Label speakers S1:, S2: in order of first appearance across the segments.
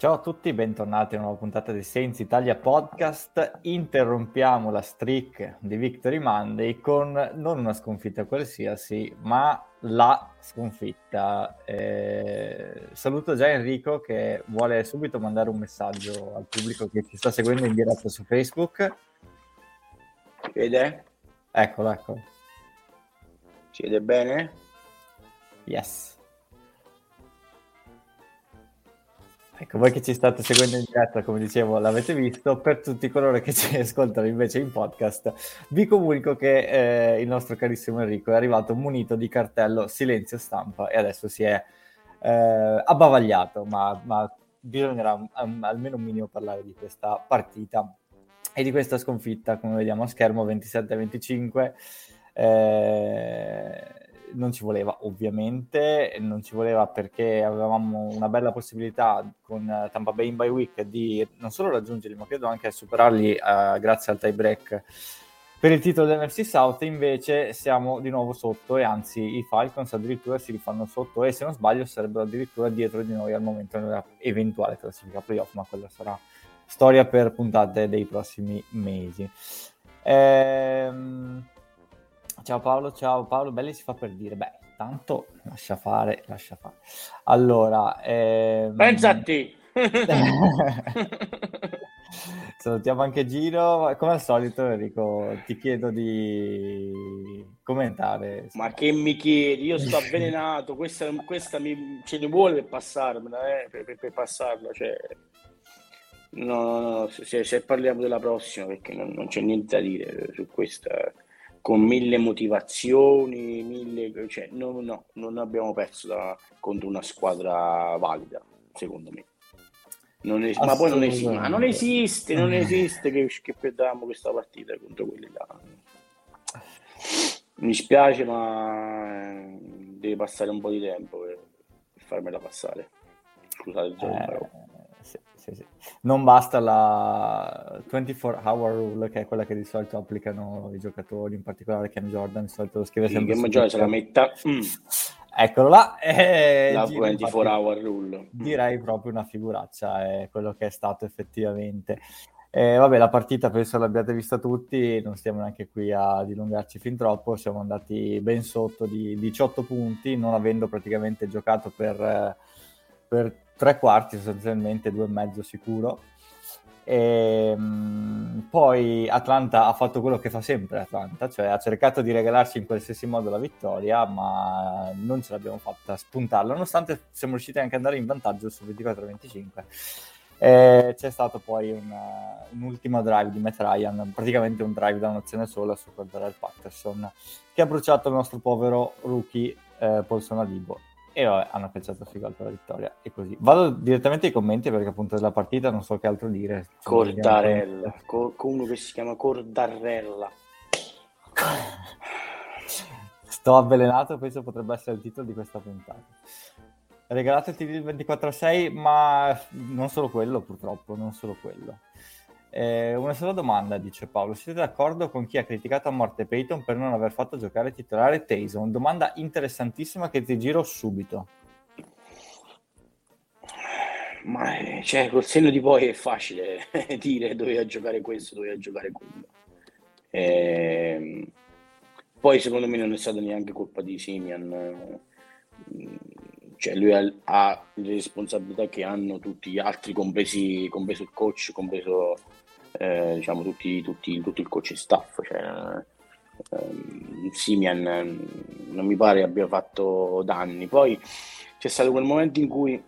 S1: Ciao a tutti, bentornati a una nuova puntata di Saints Italia Podcast. Interrompiamo la streak di Victory Monday con non una sconfitta qualsiasi, ma la sconfitta. Eh, saluto già Enrico che vuole subito mandare un messaggio al pubblico che ci sta seguendo in diretta su Facebook.
S2: Si vede?
S1: Eccolo, eccolo.
S2: Si vede bene?
S1: Yes. Ecco, voi che ci state seguendo in diretta, come dicevo, l'avete visto, per tutti coloro che ci ascoltano invece in podcast, vi comunico che eh, il nostro carissimo Enrico è arrivato munito di cartello silenzio stampa e adesso si è eh, abbavagliato, ma, ma bisognerà um, almeno un minimo parlare di questa partita e di questa sconfitta, come vediamo a schermo, 27-25. Eh, non ci voleva ovviamente, non ci voleva perché avevamo una bella possibilità con Tampa Bay in bye week di non solo raggiungerli ma credo anche superarli uh, grazie al tie break per il titolo dell'NFC South. Invece siamo di nuovo sotto e anzi i Falcons addirittura si rifanno sotto e se non sbaglio sarebbero addirittura dietro di noi al momento della eventuale classifica playoff ma quella sarà storia per puntate dei prossimi mesi. Ehm Ciao Paolo, ciao Paolo, Belli si fa per dire, beh, tanto lascia fare, lascia fare. Allora, ehm...
S2: pensa a te.
S1: Salutiamo anche Giro, come al solito Enrico, ti chiedo di commentare.
S2: Ma che mi chiedi? Io sto avvelenato, questa, questa mi, ce ne vuole per passarmela, eh, per, per, per passarla, cioè... No, no, no, se, se, parliamo della prossima, perché non, non c'è niente da dire su questa con mille motivazioni, mille, cioè, no, no, non abbiamo perso da, contro una squadra valida, secondo me. Non es- ma poi non esiste, ma non esiste, non esiste che, che perdiamo questa partita contro quelli là. Mi spiace, ma eh, deve passare un po' di tempo per, per farmela passare. Scusate
S1: eh, sì. Non basta la 24 hour rule, che è quella che di solito applicano i giocatori, in particolare Ken Jordan, di solito lo scrive
S2: sì,
S1: sempre.
S2: Ken Jordan se la metta. Mm.
S1: Eccolo là. Eh,
S2: la 24 hour rule.
S1: Direi proprio una figuraccia, è quello che è stato effettivamente. Eh, vabbè, la partita penso l'abbiate vista tutti, non stiamo neanche qui a dilungarci fin troppo, siamo andati ben sotto di 18 punti, non avendo praticamente giocato per, per tre quarti sostanzialmente, due e mezzo sicuro. E, ehm, poi Atlanta ha fatto quello che fa sempre Atlanta, cioè ha cercato di regalarci in qualsiasi modo la vittoria, ma non ce l'abbiamo fatta spuntarla, nonostante siamo riusciti anche ad andare in vantaggio su 24-25. E c'è stato poi un, un, ultimo drive di Matt Ryan, praticamente un drive da un'azione sola su Cordell Patterson, che ha bruciato il nostro povero rookie eh, Paulson Alibo e vabbè, hanno calciato per la vittoria e così. Vado direttamente ai commenti perché appunto della partita non so che altro dire.
S2: Cordarella, con uno che si chiama Cordarella.
S1: Sto avvelenato, questo potrebbe essere il titolo di questa puntata. Regalate il TD 24 a 6, ma non solo quello purtroppo, non solo quello. Eh, una sola domanda, dice Paolo. Siete d'accordo con chi ha criticato a morte Peyton per non aver fatto giocare titolare Tayson? Domanda interessantissima che ti giro subito.
S2: Ma cioè, col senno di poi è facile dire doveva giocare questo, doveva giocare quello. E... Poi secondo me non è stata neanche colpa di Simian. Cioè lui ha, ha le responsabilità che hanno tutti gli altri, compresi, compreso il coach, compreso eh, diciamo tutti, tutti, tutto il coach staff. Cioè, ehm, Simian non mi pare abbia fatto danni. Poi c'è stato quel momento in cui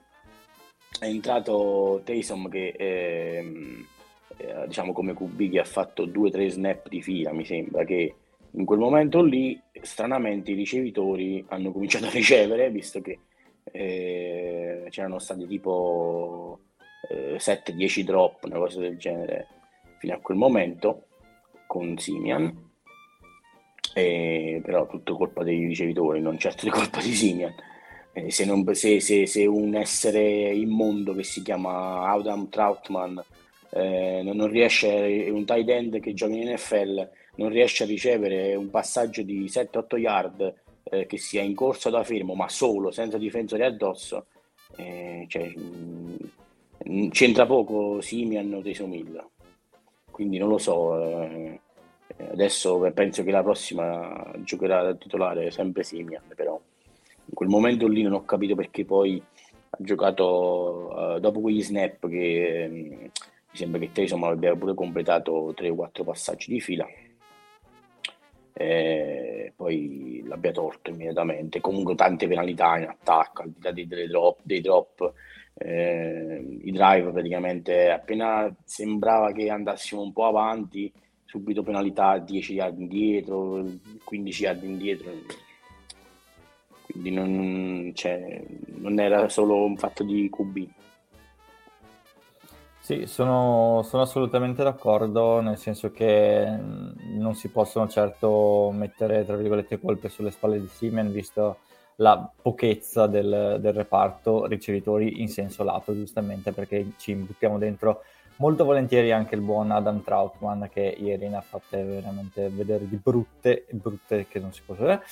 S2: è entrato Taysom che ehm, eh, diciamo come QB che ha fatto due o tre snap di fila mi sembra che in quel momento lì stranamente i ricevitori hanno cominciato a ricevere visto che eh, c'erano stati tipo eh, 7-10 drop una cosa del genere fino a quel momento con Simian però tutto colpa dei ricevitori non certo di colpa di Simian eh, se, non, se, se, se, un essere immondo che si chiama Adam Troutman eh, non riesce, un tight end che gioca in NFL, non riesce a ricevere un passaggio di 7-8 yard eh, che sia in corsa da fermo, ma solo, senza difensori addosso, eh, cioè, mh, mm, c'entra poco Simian o Tesomilla. Quindi non lo so. Eh, adesso penso che la prossima giocherà da titolare sempre Simian, però in quel momento lì non ho capito perché poi ha giocato uh, dopo quegli snap che um, mi sembra che Taysom abbia pure completato 3 o 4 passaggi di fila e poi l'abbia torto immediatamente comunque tante penalità in attacco al di là dei, drop, dei drop eh, i drive praticamente appena sembrava che andassimo un po' avanti subito penalità 10 yard indietro 15 yard indietro quindi non, cioè, non era solo un fatto di QB.
S1: Sì, sono, sono, assolutamente d'accordo, nel senso che non si possono certo mettere, tra virgolette, colpe sulle spalle di Siemens, visto la pochezza del, del, reparto ricevitori in senso lato, giustamente, perché ci buttiamo dentro molto volentieri anche il buon Adam Troutman, che ieri ne ha fatte veramente vedere di brutte, brutte che non si può vedere.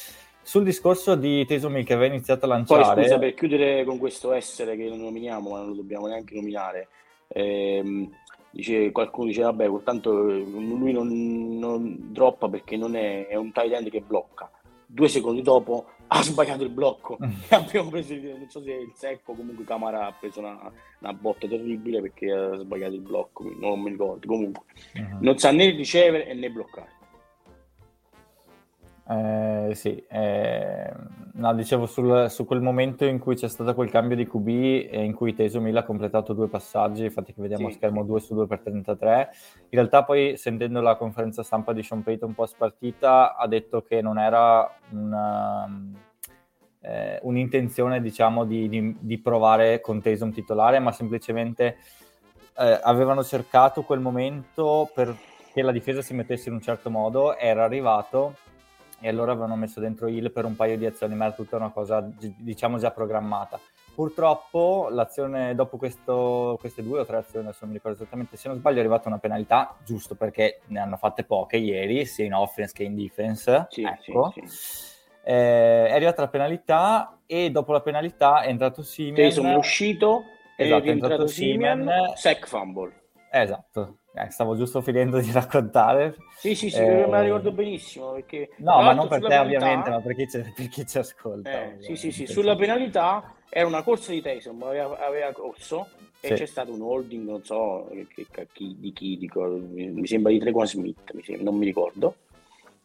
S1: Sul discorso di Tesumi che aveva iniziato a lanciare...
S2: Poi scusa, per chiudere con questo essere che non nominiamo, ma non lo dobbiamo neanche nominare, ehm, dice, qualcuno dice, vabbè, tanto lui non, non droppa perché non è, è un tight end che blocca. Due secondi dopo ha sbagliato il blocco mm. abbiamo preso, non so se il secco comunque Camara ha preso una, una, botta terribile perché ha sbagliato il blocco, non mi ricordo, comunque uh-huh. non sa né ricevere né bloccare.
S1: Eh, sì, eh, no, dicevo sul, su quel momento in cui c'è stato quel cambio di QB e in cui Teso Mila ha completato due passaggi, infatti che vediamo sì. a schermo 2 su 2 per 33. In realtà poi sentendo la conferenza stampa di Sean Payton post partita ha detto che non era una, eh, un'intenzione diciamo di, di, di, provare con Taysom titolare, ma semplicemente eh, avevano cercato quel momento perché la difesa si mettesse in un certo modo, era arrivato e allora avevano messo dentro Hill per un paio di azioni, ma era tutta una cosa diciamo già programmata. Purtroppo l'azione dopo questo, queste due o tre azioni, adesso non mi ricordo esattamente, se non sbaglio è arrivata una penalità, giusto perché ne hanno fatte poche ieri, sia in offense che in defense. Sì, ecco. Sì, sì. Eh, è arrivata la penalità e dopo la penalità è entrato Simian.
S2: sono uscito esatto, è entrato Simian, Simian, sec fumble.
S1: Esatto, eh, stavo giusto finendo di raccontare.
S2: Sì, sì, sì, eh... me la ricordo benissimo. Perché,
S1: no, ma non per te penalità... ovviamente, ma per chi, per chi ci ascolta.
S2: Eh, sì, sì, sì, sulla penalità era una corsa di Tyson, aveva, aveva corso e sì. c'è stato un holding, non so che, chi, di chi, di, mi sembra di Trequan Smith, mi sembra, non mi ricordo.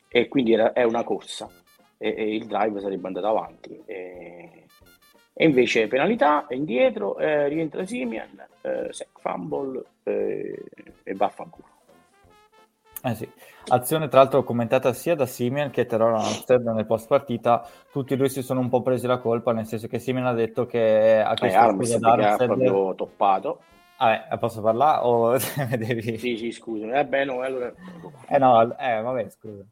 S2: E quindi era, è una corsa e, e, il drive sarebbe andato avanti. E, e invece penalità, è indietro, eh, rientra Simian, eh, sec fumble eh, e vaffanculo.
S1: Eh sì. Azione tra l'altro commentata sia da Simian che Terror Amsterdam nel post partita, tutti e due si sono un po' presi la colpa, nel senso che Simian ha detto che ha chiesto
S2: eh, scusa ad Armstead. Proprio toppato.
S1: Ah, eh, posso parlare o devi...
S2: Sì, sì, scusa. Eh beh, no, allora...
S1: Eh no, eh, vabbè, scusa.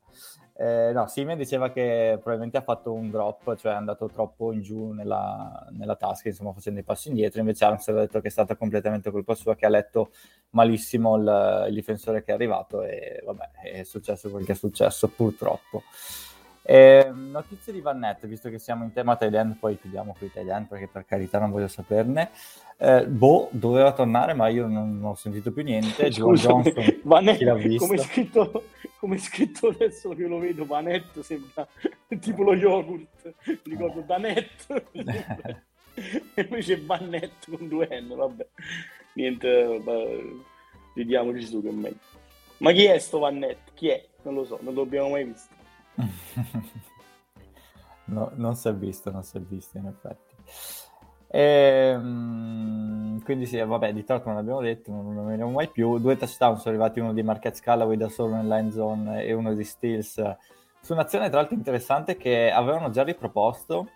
S1: Eh, no, Simon diceva che probabilmente ha fatto un drop, cioè è andato troppo in giù nella, nella tasca, insomma facendo i passi indietro, invece Armstead ha detto che è stata completamente colpa sua, che ha letto malissimo il, il difensore che è arrivato e vabbè, è successo quel che è successo purtroppo. Eh, notizie di Vannette, visto che siamo in tema tight poi chiudiamo qui tight perché per carità non voglio saperne. Eh, boh, doveva tornare, ma io non, non ho sentito più niente. John Johnson,
S2: Vanette, come è, scritto, come è scritto adesso che lo vedo, Vanette sembra tipo lo yogurt, mi ricordo Danette, e poi c'è Vannette con due N, vabbè, niente, vediamoci su che è meglio. Ma chi è sto Vannette? Chi è? Non lo so, non l'abbiamo mai visto.
S1: No, non si è visto, non si è visto in effetti. E, um, quindi sì, vabbè, di Torque non l'abbiamo detto, non lo vediamo mai più. Due touchdown sono arrivati, uno di Marquez Callaway da solo nell'line zone e uno di Steels su un'azione tra l'altro interessante che avevano già riproposto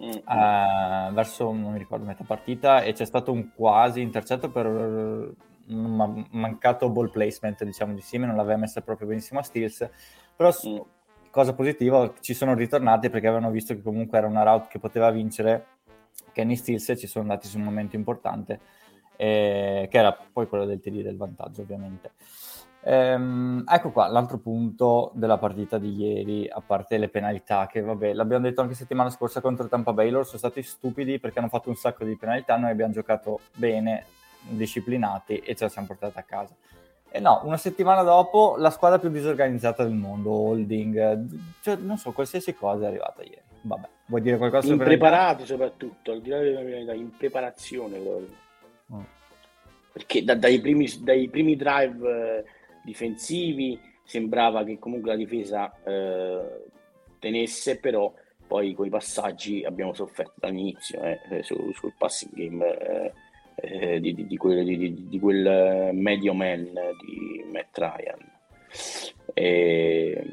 S1: mm-hmm. uh, verso, non mi ricordo, metà partita e c'è stato un quasi intercetto per un mancato ball placement, diciamo di Sime, non l'aveva messa proprio benissimo a Steels, però mm. Cosa positiva, ci sono ritornati perché avevano visto che comunque era una route che poteva vincere Kenny Steels e ci sono andati su un momento importante, eh, che era poi quello del TD del vantaggio ovviamente. Ehm, ecco qua l'altro punto della partita di ieri, a parte le penalità, che vabbè, l'abbiamo detto anche settimana scorsa contro Tampa Bay, loro sono stati stupidi perché hanno fatto un sacco di penalità, noi abbiamo giocato bene, disciplinati e ce la siamo portata a casa. E no, una settimana dopo la squadra più disorganizzata del mondo, holding, cioè non so, qualsiasi cosa è arrivata ieri. Vabbè, vuoi dire qualcosa?
S2: Impreparati soprattutto, al di là della penalità, in preparazione proprio. Oh. Perché da, dai, primi, dai primi drive... Eh, difensivi, sembrava che comunque la difesa eh, tenesse, però poi con i passaggi abbiamo sofferto dall'inizio eh, eh su, sul passing game eh, eh di, di, di, quel, di, quel, medio man di Matt Ryan. E,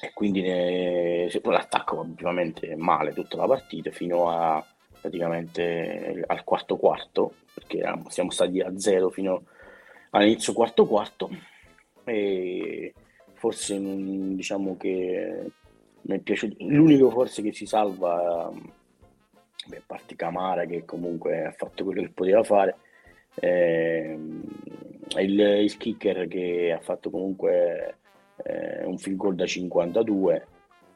S2: e quindi ne, l'attacco ovviamente male tutta la partita fino a praticamente al quarto quarto perché siamo stati a zero fino all'inizio quarto quarto e forse diciamo che mi è piaciuto l'unico forse che si salva beh, parte Camara che comunque ha fatto quello che poteva fare. Eh, il, il kicker che ha fatto comunque eh, un field goal da 52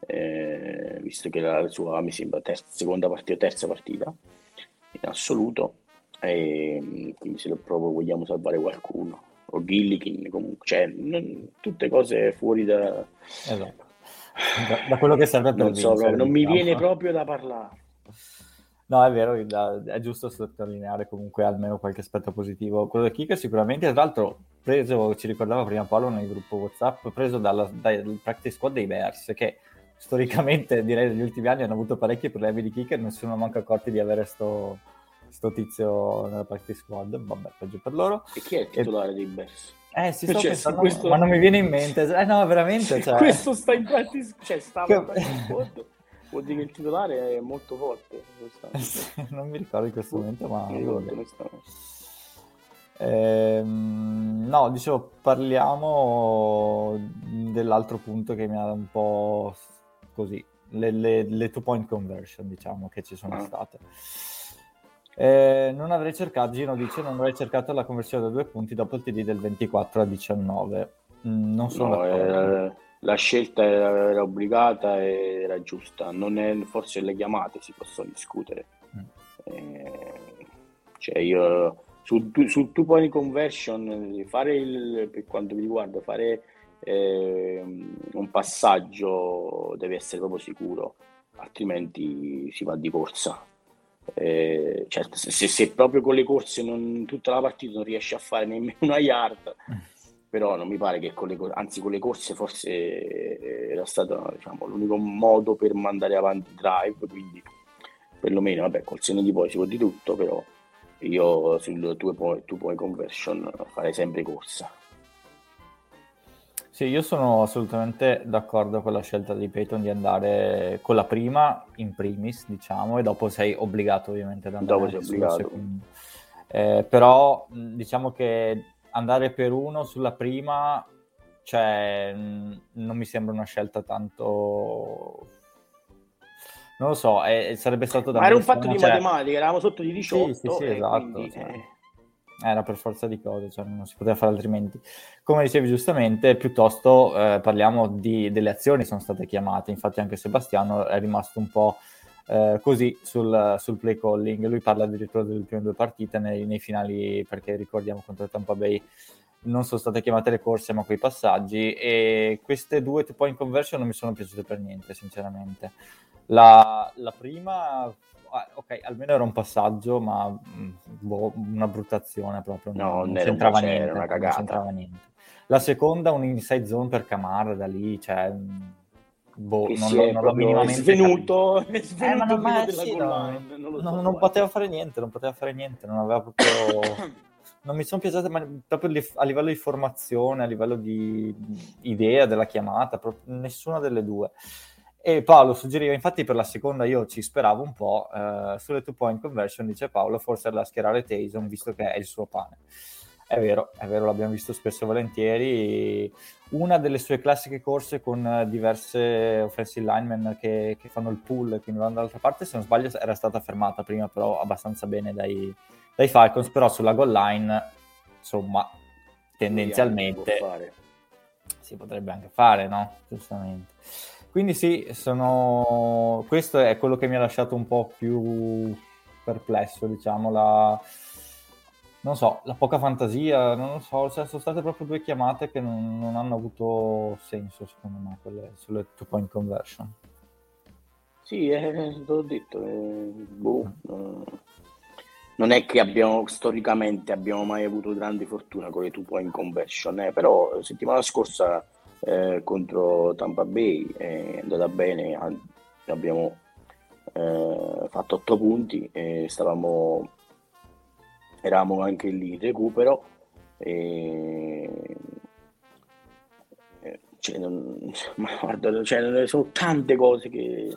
S2: eh, visto che la sua mi sembra terza, seconda partita terza partita in assoluto. E quindi se lo proprio vogliamo salvare qualcuno. O Gillikin comunque cioè non, tutte cose fuori da
S1: esatto. Da, da quello che serve per
S2: non so non mi diciamo. viene proprio da parlare
S1: No, è vero, è giusto sottolineare comunque almeno qualche aspetto positivo. Quello del kicker sicuramente, tra l'altro, preso, ci ricordava prima Paolo nel gruppo WhatsApp, preso dalla, dal practice squad dei Bears, che storicamente direi negli ultimi anni hanno avuto parecchi problemi di kicker, non si sono manco accorti di avere sto, sto tizio nella practice squad, vabbè, peggio per loro.
S2: E chi è il titolare e... dei Bears?
S1: Eh, si sto cioè, pensando, questo... ma non mi viene in mente. Eh no, veramente. Cioè...
S2: questo sta in practice, cioè stava in practice squad. Vuol dire che il titolare è molto forte.
S1: non mi ricordo in questo momento, ma... Ehm, no, dicevo, parliamo dell'altro punto che mi ha un po' così, le, le, le two point conversion, diciamo, che ci sono ah. state. Eh, non avrei cercato, Gino dice, non avrei cercato la conversione da due punti dopo il TD del 24 a 19. Mm, non sono no,
S2: era, la scelta era, era, obbligata e era giusta. Non è, forse le chiamate si possono discutere. Mm. Eh, cioè io su, su two point conversion, fare il, per quanto mi riguarda, fare eh, un passaggio deve essere proprio sicuro, altrimenti si va di corsa eh, certo, se, se, proprio con le corse non, tutta la partita non riesce a fare nemmeno una yard, però non mi pare che con le anzi con le corse forse eh, era stato diciamo, l'unico modo per mandare avanti drive, quindi perlomeno vabbè col seno di poi si può di tutto, però io sul two point, two point conversion farei sempre corsa.
S1: Sì, io sono assolutamente d'accordo con la scelta di Peyton di andare con la prima in primis, diciamo, e dopo sei obbligato ovviamente ad andare
S2: dopo sei obbligato.
S1: Eh, però diciamo che andare per uno sulla prima, cioè, non mi sembra una scelta tanto non lo so, eh, sarebbe stato
S2: da... Ma era un fatto di cioè... matematica, eravamo sotto di 18.
S1: Sì, sì, sì esatto. Quindi, cioè... eh era per forza di cose, cioè non si poteva fare altrimenti. Come dicevi giustamente, piuttosto eh, parliamo di, delle azioni che sono state chiamate, infatti anche Sebastiano è rimasto un po' eh, così sul, sul, play calling, lui parla addirittura delle prime due partite nei, nei, finali, perché ricordiamo contro Tampa Bay non sono state chiamate le corse ma quei passaggi e queste due two point conversion non mi sono piaciute per niente sinceramente. La, la prima Ah, ok, almeno era un passaggio, ma mm, boh, una bruttazione proprio.
S2: No, non, non c'entrava, niente, una cagata.
S1: c'entrava niente. La seconda, un inside zone per Camara da lì, cioè, mm,
S2: boh, che non, si è non l'ho minimamente svenuto, è svenuto eh, ma non,
S1: ma sì, no, non, non, non poteva fare niente, non poteva fare niente, non aveva proprio... non mi sono piaciute ma proprio a livello di formazione, a livello di idea della chiamata, nessuna delle due. E Paolo suggeriva, infatti per la seconda io ci speravo un po', eh, sulle two point conversion dice Paolo, forse da schierare Taysom visto che è il suo pane. È vero, è vero, l'abbiamo visto spesso e volentieri. Una delle sue classiche corse con diverse offensive linemen che, che fanno il pull e quindi vanno dall'altra parte, se non sbaglio era stata fermata prima però abbastanza bene dai, dai Falcons, però sulla goal line, insomma, tendenzialmente si potrebbe anche fare, no? Giustamente. Quindi sì, sono... questo è quello che mi ha lasciato un po' più perplesso, diciamo, la non so, la poca fantasia, non lo so, cioè, sono state proprio due chiamate che non, non hanno avuto senso secondo me, quelle sulle two point conversion.
S2: Sì, eh, l'ho detto, eh, boh, eh, non è che abbiamo storicamente abbiamo mai avuto grande fortuna con le two point conversion, eh, però settimana scorsa eh, contro Tampa Bay è andata bene, abbiamo eh, fatto otto punti e stavamo eravamo anche lì in recupero e eh, cioè, non, ma guarda, cioè, sono tante cose che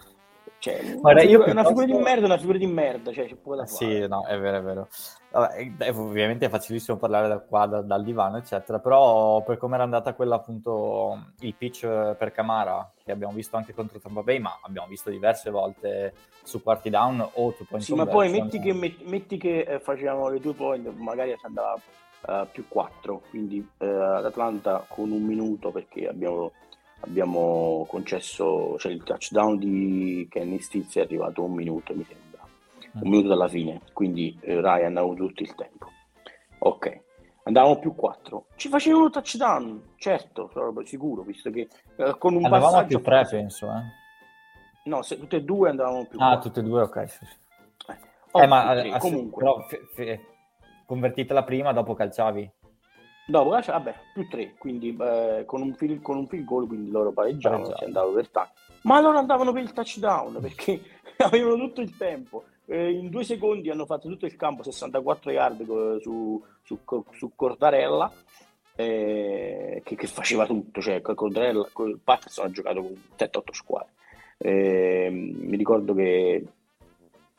S2: cioè, Guarda, io una figura di merda, una figura di merda, cioè c'è poco da
S1: fare. Sì, no, è vero, è vero. Vabbè, è, ovviamente è facilissimo parlare da qua, da, dal divano, eccetera, però per come era andata quella appunto il pitch per Camara, che abbiamo visto anche contro Tampa Bay, ma abbiamo visto diverse volte su quarti down o two point
S2: Sì, ma poi metti che, metti, metti che eh, facevamo le due point, magari si andava uh, più 4, quindi uh, ad Atlanta con un minuto perché abbiamo abbiamo concesso, cioè il touchdown di Kenny Stills è arrivato un minuto, mi sembra, un minuto dalla fine, quindi eh, Ryan ha avuto tutto il tempo. Ok, andavamo più 4. Ci facevano touchdown, certo, sono sicuro, visto che
S1: eh, con un andavamo passaggio... più 3, penso, eh.
S2: No, se tutte e due andavamo più
S1: Ah, 4. tutte e due, ok. Sì, sì. Eh, eh ma ass- comunque... Però, f- f- convertita la prima, dopo calciavi.
S2: Dopo, eh, vabbè, più 3, quindi eh, con, un field, con un field goal, quindi loro pareggiavano, si andava per touch. Ma loro andavano per il touchdown perché avevano tutto il tempo. Eh, in due secondi hanno fatto tutto il campo, 64 yard su, su, su Cordarella, eh, che, che, faceva tutto. Cioè, Cordarella, il Patterson ha giocato con 7-8 squadre. Eh, mi ricordo che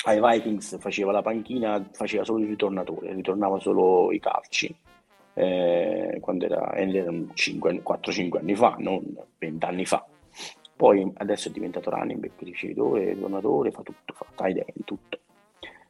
S2: ai Vikings faceva la panchina, faceva solo il ritornatore, ritornava solo i calci eh, quando era 4-5 anni fa, non 20 anni fa. Poi adesso è diventato running back, ricevitore, donatore, fa tutto, fa tight end, tutto.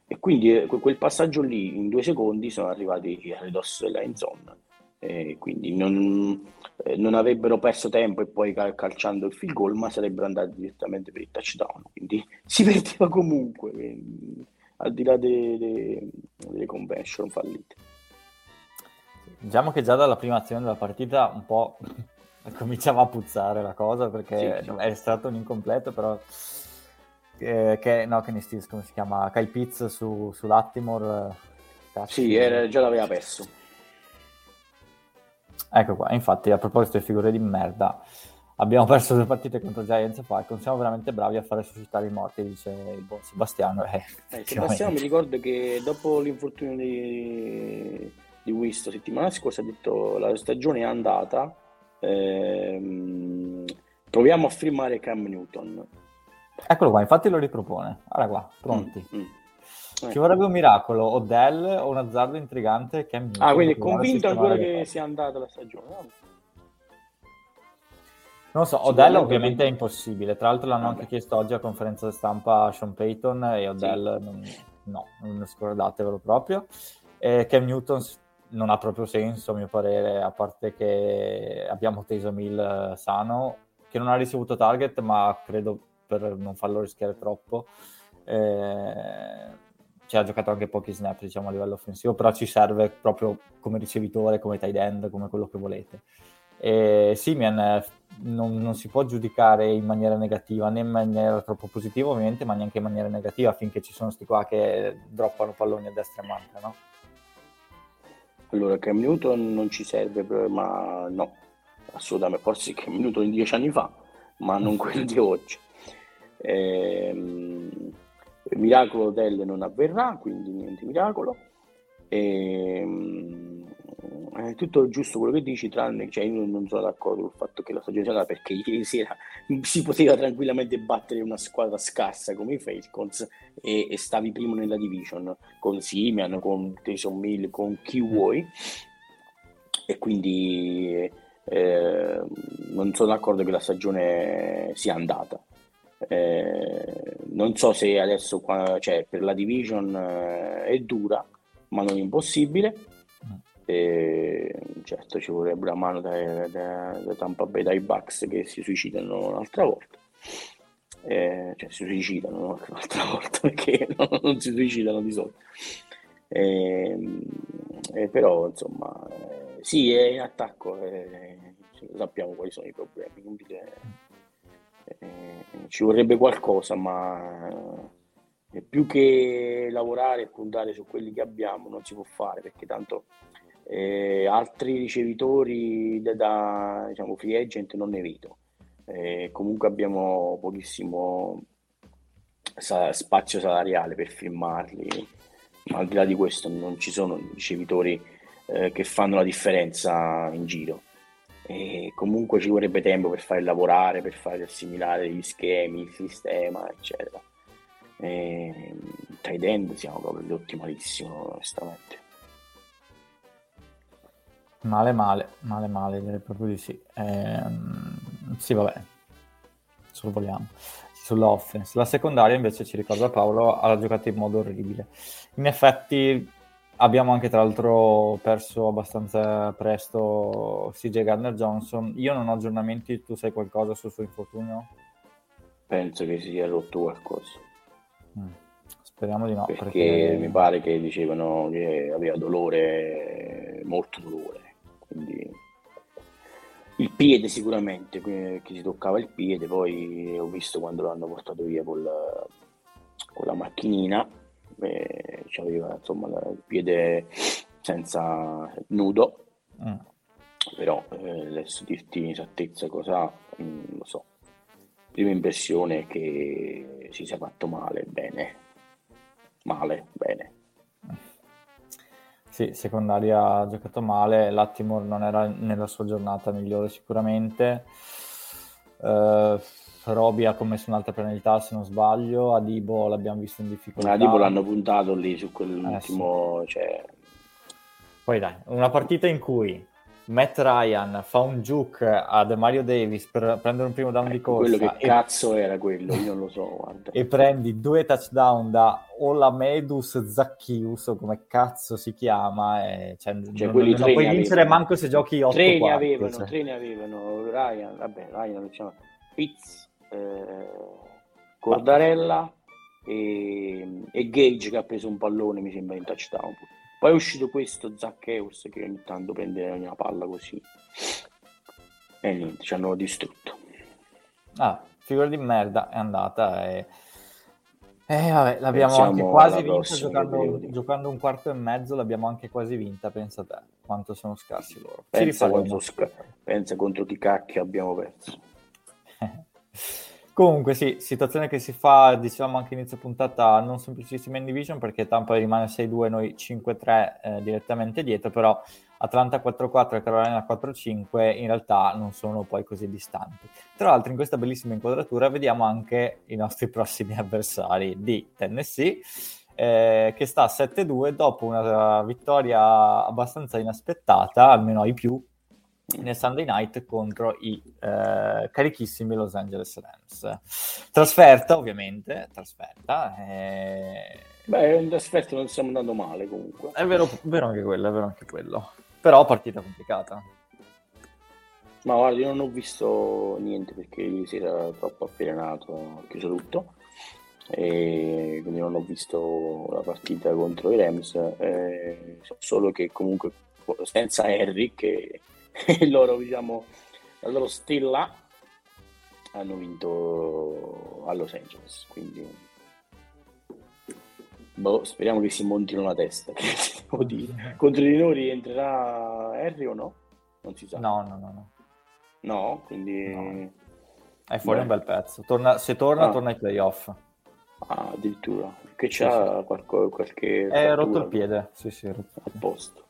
S2: E quindi eh, quel passaggio lì in due secondi sono arrivati alle dosso della end zone. Eh, quindi non, eh, non, avrebbero perso tempo e poi cal- calciando il field goal, ma sarebbero andati direttamente per il touchdown. Quindi si perdeva comunque, quindi, al di là delle, delle convention fallite.
S1: Diciamo che già dalla prima azione della partita un po' cominciava a puzzare la cosa perché sì, sì. è stato un incompleto, però eh, che, no, che ne Stills, come si chiama? Kai Pitts su, su Lattimore.
S2: Eh, sì, era, già l'aveva perso.
S1: Ecco qua, infatti a proposito di figure di merda, abbiamo perso due partite contro Giants e Falcons, siamo veramente bravi a fare suscitare i morti, dice il buon Sebastiano.
S2: Eh, eh, Sebastiano mi ricordo che dopo l'infortunio di di Wisto settimana scorsa ha detto la stagione è andata, ehm, proviamo a firmare Cam Newton.
S1: Eccolo qua, infatti lo ripropone. Guarda qua, pronti. Mm, mm. Ci ecco. vorrebbe un miracolo, Odell o un azzardo intrigante Cam
S2: Newton. Ah, quindi è convinto ancora che sia andata la stagione. No?
S1: Non so, Odell ovviamente è impossibile. Tra l'altro l'hanno anche chiesto oggi a conferenza stampa a Sean Payton e Odell sì. non, no, non scordatevelo proprio. E Cam Newton non ha proprio senso a mio parere, a parte che abbiamo teso Mill eh, sano, che non ha ricevuto target, ma credo per non farlo rischiare troppo. Eh, ci ha giocato anche pochi snap diciamo, a livello offensivo, però ci serve proprio come ricevitore, come tight end, come quello che volete. E Simian eh, non, non, si può giudicare in maniera negativa, né in maniera troppo positiva ovviamente, ma neanche in maniera negativa, finché ci sono sti qua che droppano palloni a destra e manca, no?
S2: Allora, Cam Newton non ci serve, ma no, assolutamente. Forse Cam Newton dieci anni fa ma non quello di oggi. Eh, miracolo Hotel non avverrà, quindi niente miracolo. Eh, è tutto giusto quello che dici, tranne cioè io non sono d'accordo il fatto che la stagione sia perché ieri sera si poteva tranquillamente battere una squadra scarsa come i Falcons e, e stavi primo nella division con Simian, con Tyson Mill, con chi vuoi e quindi eh, non sono d'accordo che la stagione sia andata. Eh, non so se adesso qua, cioè, per la division eh, è dura, ma non impossibile. E, certo ci vorrebbe una mano da, da, da Tampa Bay dai Bucks che si suicidano un'altra volta. Eh, cioè si suicidano no? un'altra volta perché non, non si suicidano di solito. Eh, eh, però insomma eh, sì è in attacco eh, sappiamo quali sono i problemi quindi eh, ci vorrebbe qualcosa ma più che lavorare e puntare su quelli che abbiamo non si può fare perché tanto eh, altri ricevitori da, da diciamo, free agent non ne vedo. Eh, comunque abbiamo pochissimo sa- spazio salariale per firmarli, ma al di là di questo non ci sono ricevitori eh, che fanno la differenza in giro. E comunque ci vorrebbe tempo per fare lavorare, per fare assimilare gli schemi, il sistema, eccetera. E, tight end siamo proprio ottimalissimo, onestamente.
S1: Male, male, male, male, direi proprio di sì. Ehm, sì, vabbè, sorvoliamo. Sull'offense. La secondaria invece ci ricorda Paolo, ha giocato in modo orribile. In effetti abbiamo anche tra l'altro perso abbastanza presto CJ Gardner Johnson. Io non ho aggiornamenti, tu sai qualcosa sul suo infortunio?
S2: Penso che si sia rotto qualcosa.
S1: Mm. Speriamo di no.
S2: Perché, perché, mi pare che dicevano che aveva dolore, molto dolore quindi il piede sicuramente, che si toccava il piede, poi ho visto quando l'hanno portato via con la, con la macchinina, eh, aveva insomma il piede senza nudo, mm. però eh, adesso dirti in esattezza cosa, mh, mm, lo so. Prima impressione è che si sia fatto male, bene, male, bene.
S1: Sì, secondaria ha giocato male, Lattimore non era nella sua giornata migliore sicuramente. Uh, Roby ha commesso un'altra penalità se non sbaglio, Adibo l'abbiamo visto in difficoltà.
S2: Adibo l'hanno puntato lì su quell'ultimo... Eh, sì. cioè...
S1: Poi dai, una partita in cui Matt Ryan fa un juke a Mario Davis per prendere un primo down ecco, di corsa.
S2: Quello che e... cazzo era quello, io non lo so. Guarda.
S1: e prendi due touchdown da Olamedus Zacchius, o come cazzo si chiama. E, cioè, cioè, non, non puoi vincere avevano. manco se giochi 8
S2: Tre ne avevano, cioè. tre ne avevano. Ryan, vabbè, Ryan diciamo, Pitts, eh, Cordarella e, e Gage che ha preso un pallone, mi sembra, in touchdown. Poi è uscito questo Zaccheus che ogni tanto prende una palla così. E niente, ci hanno distrutto.
S1: Ah, figura di merda, è andata e... Eh, vabbè, l'abbiamo Pensiamo anche quasi vinta giocando, giocando, un quarto e mezzo, l'abbiamo anche quasi vinta, pensa a te, quanto sono scarsi loro.
S2: Pensa, sca- pensa contro chi cacchio abbiamo perso.
S1: Comunque sì, situazione che si fa, diciamo anche inizio puntata, non semplicissima in division perché Tampa rimane 6-2, noi 5-3 eh, direttamente dietro, però Atlanta 4-4 e Carolina 4-5 in realtà non sono poi così distanti. Tra l'altro in questa bellissima inquadratura vediamo anche i nostri prossimi avversari di Tennessee, eh, che sta 7-2 dopo una vittoria abbastanza inaspettata, almeno ai più, nel Sunday night contro i eh, carichissimi Los Angeles Rams. Trasferta, ovviamente, trasferta.
S2: Eh... Beh, in trasferta non stiamo andando male comunque.
S1: È vero, vero anche quello, è vero anche quello. Però partita complicata.
S2: Ma guarda, io non ho visto niente perché ieri sera troppo avvelenato, ho chiuso tutto. E quindi non ho visto la partita contro i Rams. Eh, solo che comunque senza Harry che loro, diciamo, la loro stella hanno vinto a Los Angeles. Quindi, boh, speriamo che si montino la testa. Contro di noi entrerà Harry o no? Non si sa.
S1: No, no, no. No,
S2: no quindi. No.
S1: È fuori Beh. un bel pezzo. Torna, se torna, ah. torna ai playoff.
S2: Ah, addirittura. Che c'ha sì, qualche, qualche...
S1: È rotto il piede. Sì, sì, rotto
S2: il posto.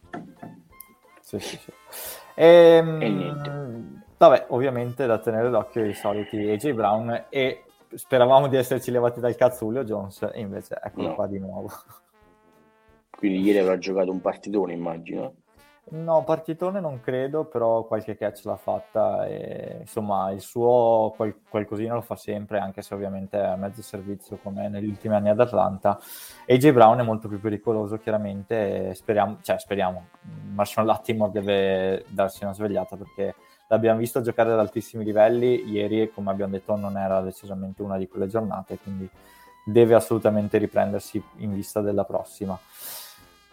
S1: Sì, sì, sì. Ehm, e niente. Vabbè, ovviamente da tenere d'occhio i soliti AJ Brown e speravamo di esserci levati dal cazzo Julio Jones e invece eccolo no. qua di nuovo.
S2: Quindi ieri avrà giocato un partitone, immagino.
S1: No, partitone non credo, però qualche catch l'ha fatta e insomma il suo qual- qualcosina lo fa sempre, anche se ovviamente è a mezzo servizio come negli ultimi anni ad Atlanta. AJ Brown è molto più pericoloso chiaramente, speriamo, cioè speriamo, Marshall Lattimore deve darsi una svegliata perché l'abbiamo visto giocare ad altissimi livelli ieri come abbiamo detto non era decisamente una di quelle giornate, quindi deve assolutamente riprendersi in vista della prossima.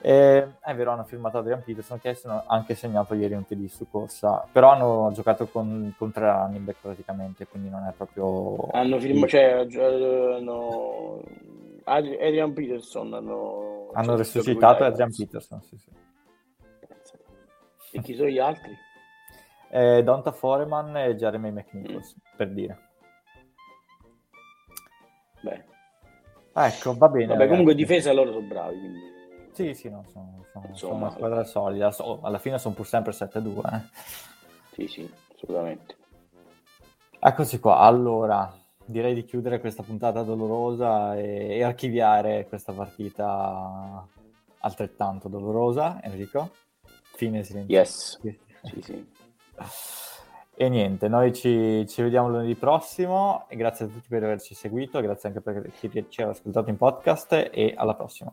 S1: E, è vero, hanno firmato Adrian Peterson che ha anche segnato ieri un TD su corsa, però hanno giocato con, con tre running back praticamente, quindi non è proprio...
S2: Hanno firmato, cioè, hanno... Adrian Peterson hanno...
S1: Hanno cioè, resuscitato Adrian Peterson, sì, sì.
S2: E chi sono gli altri?
S1: Eh, Donta Foreman e Jeremy McNichols, mm. per dire.
S2: Beh.
S1: Ecco, va bene.
S2: Vabbè, comunque difesa loro sono bravi, quindi...
S1: Sì, sì, no, sono, sono, sono una squadra solida. So, alla fine sono pur sempre 7-2. Eh.
S2: Sì, sì, assolutamente.
S1: Eccoci qua. Allora, direi di chiudere questa puntata dolorosa e, e archiviare questa partita altrettanto dolorosa, Enrico. Fine silenzio.
S2: Yes. sì, sì.
S1: E niente, noi ci, ci, vediamo lunedì prossimo. E grazie a tutti per averci seguito, grazie anche per chi ci ha ascoltato in podcast e alla prossima.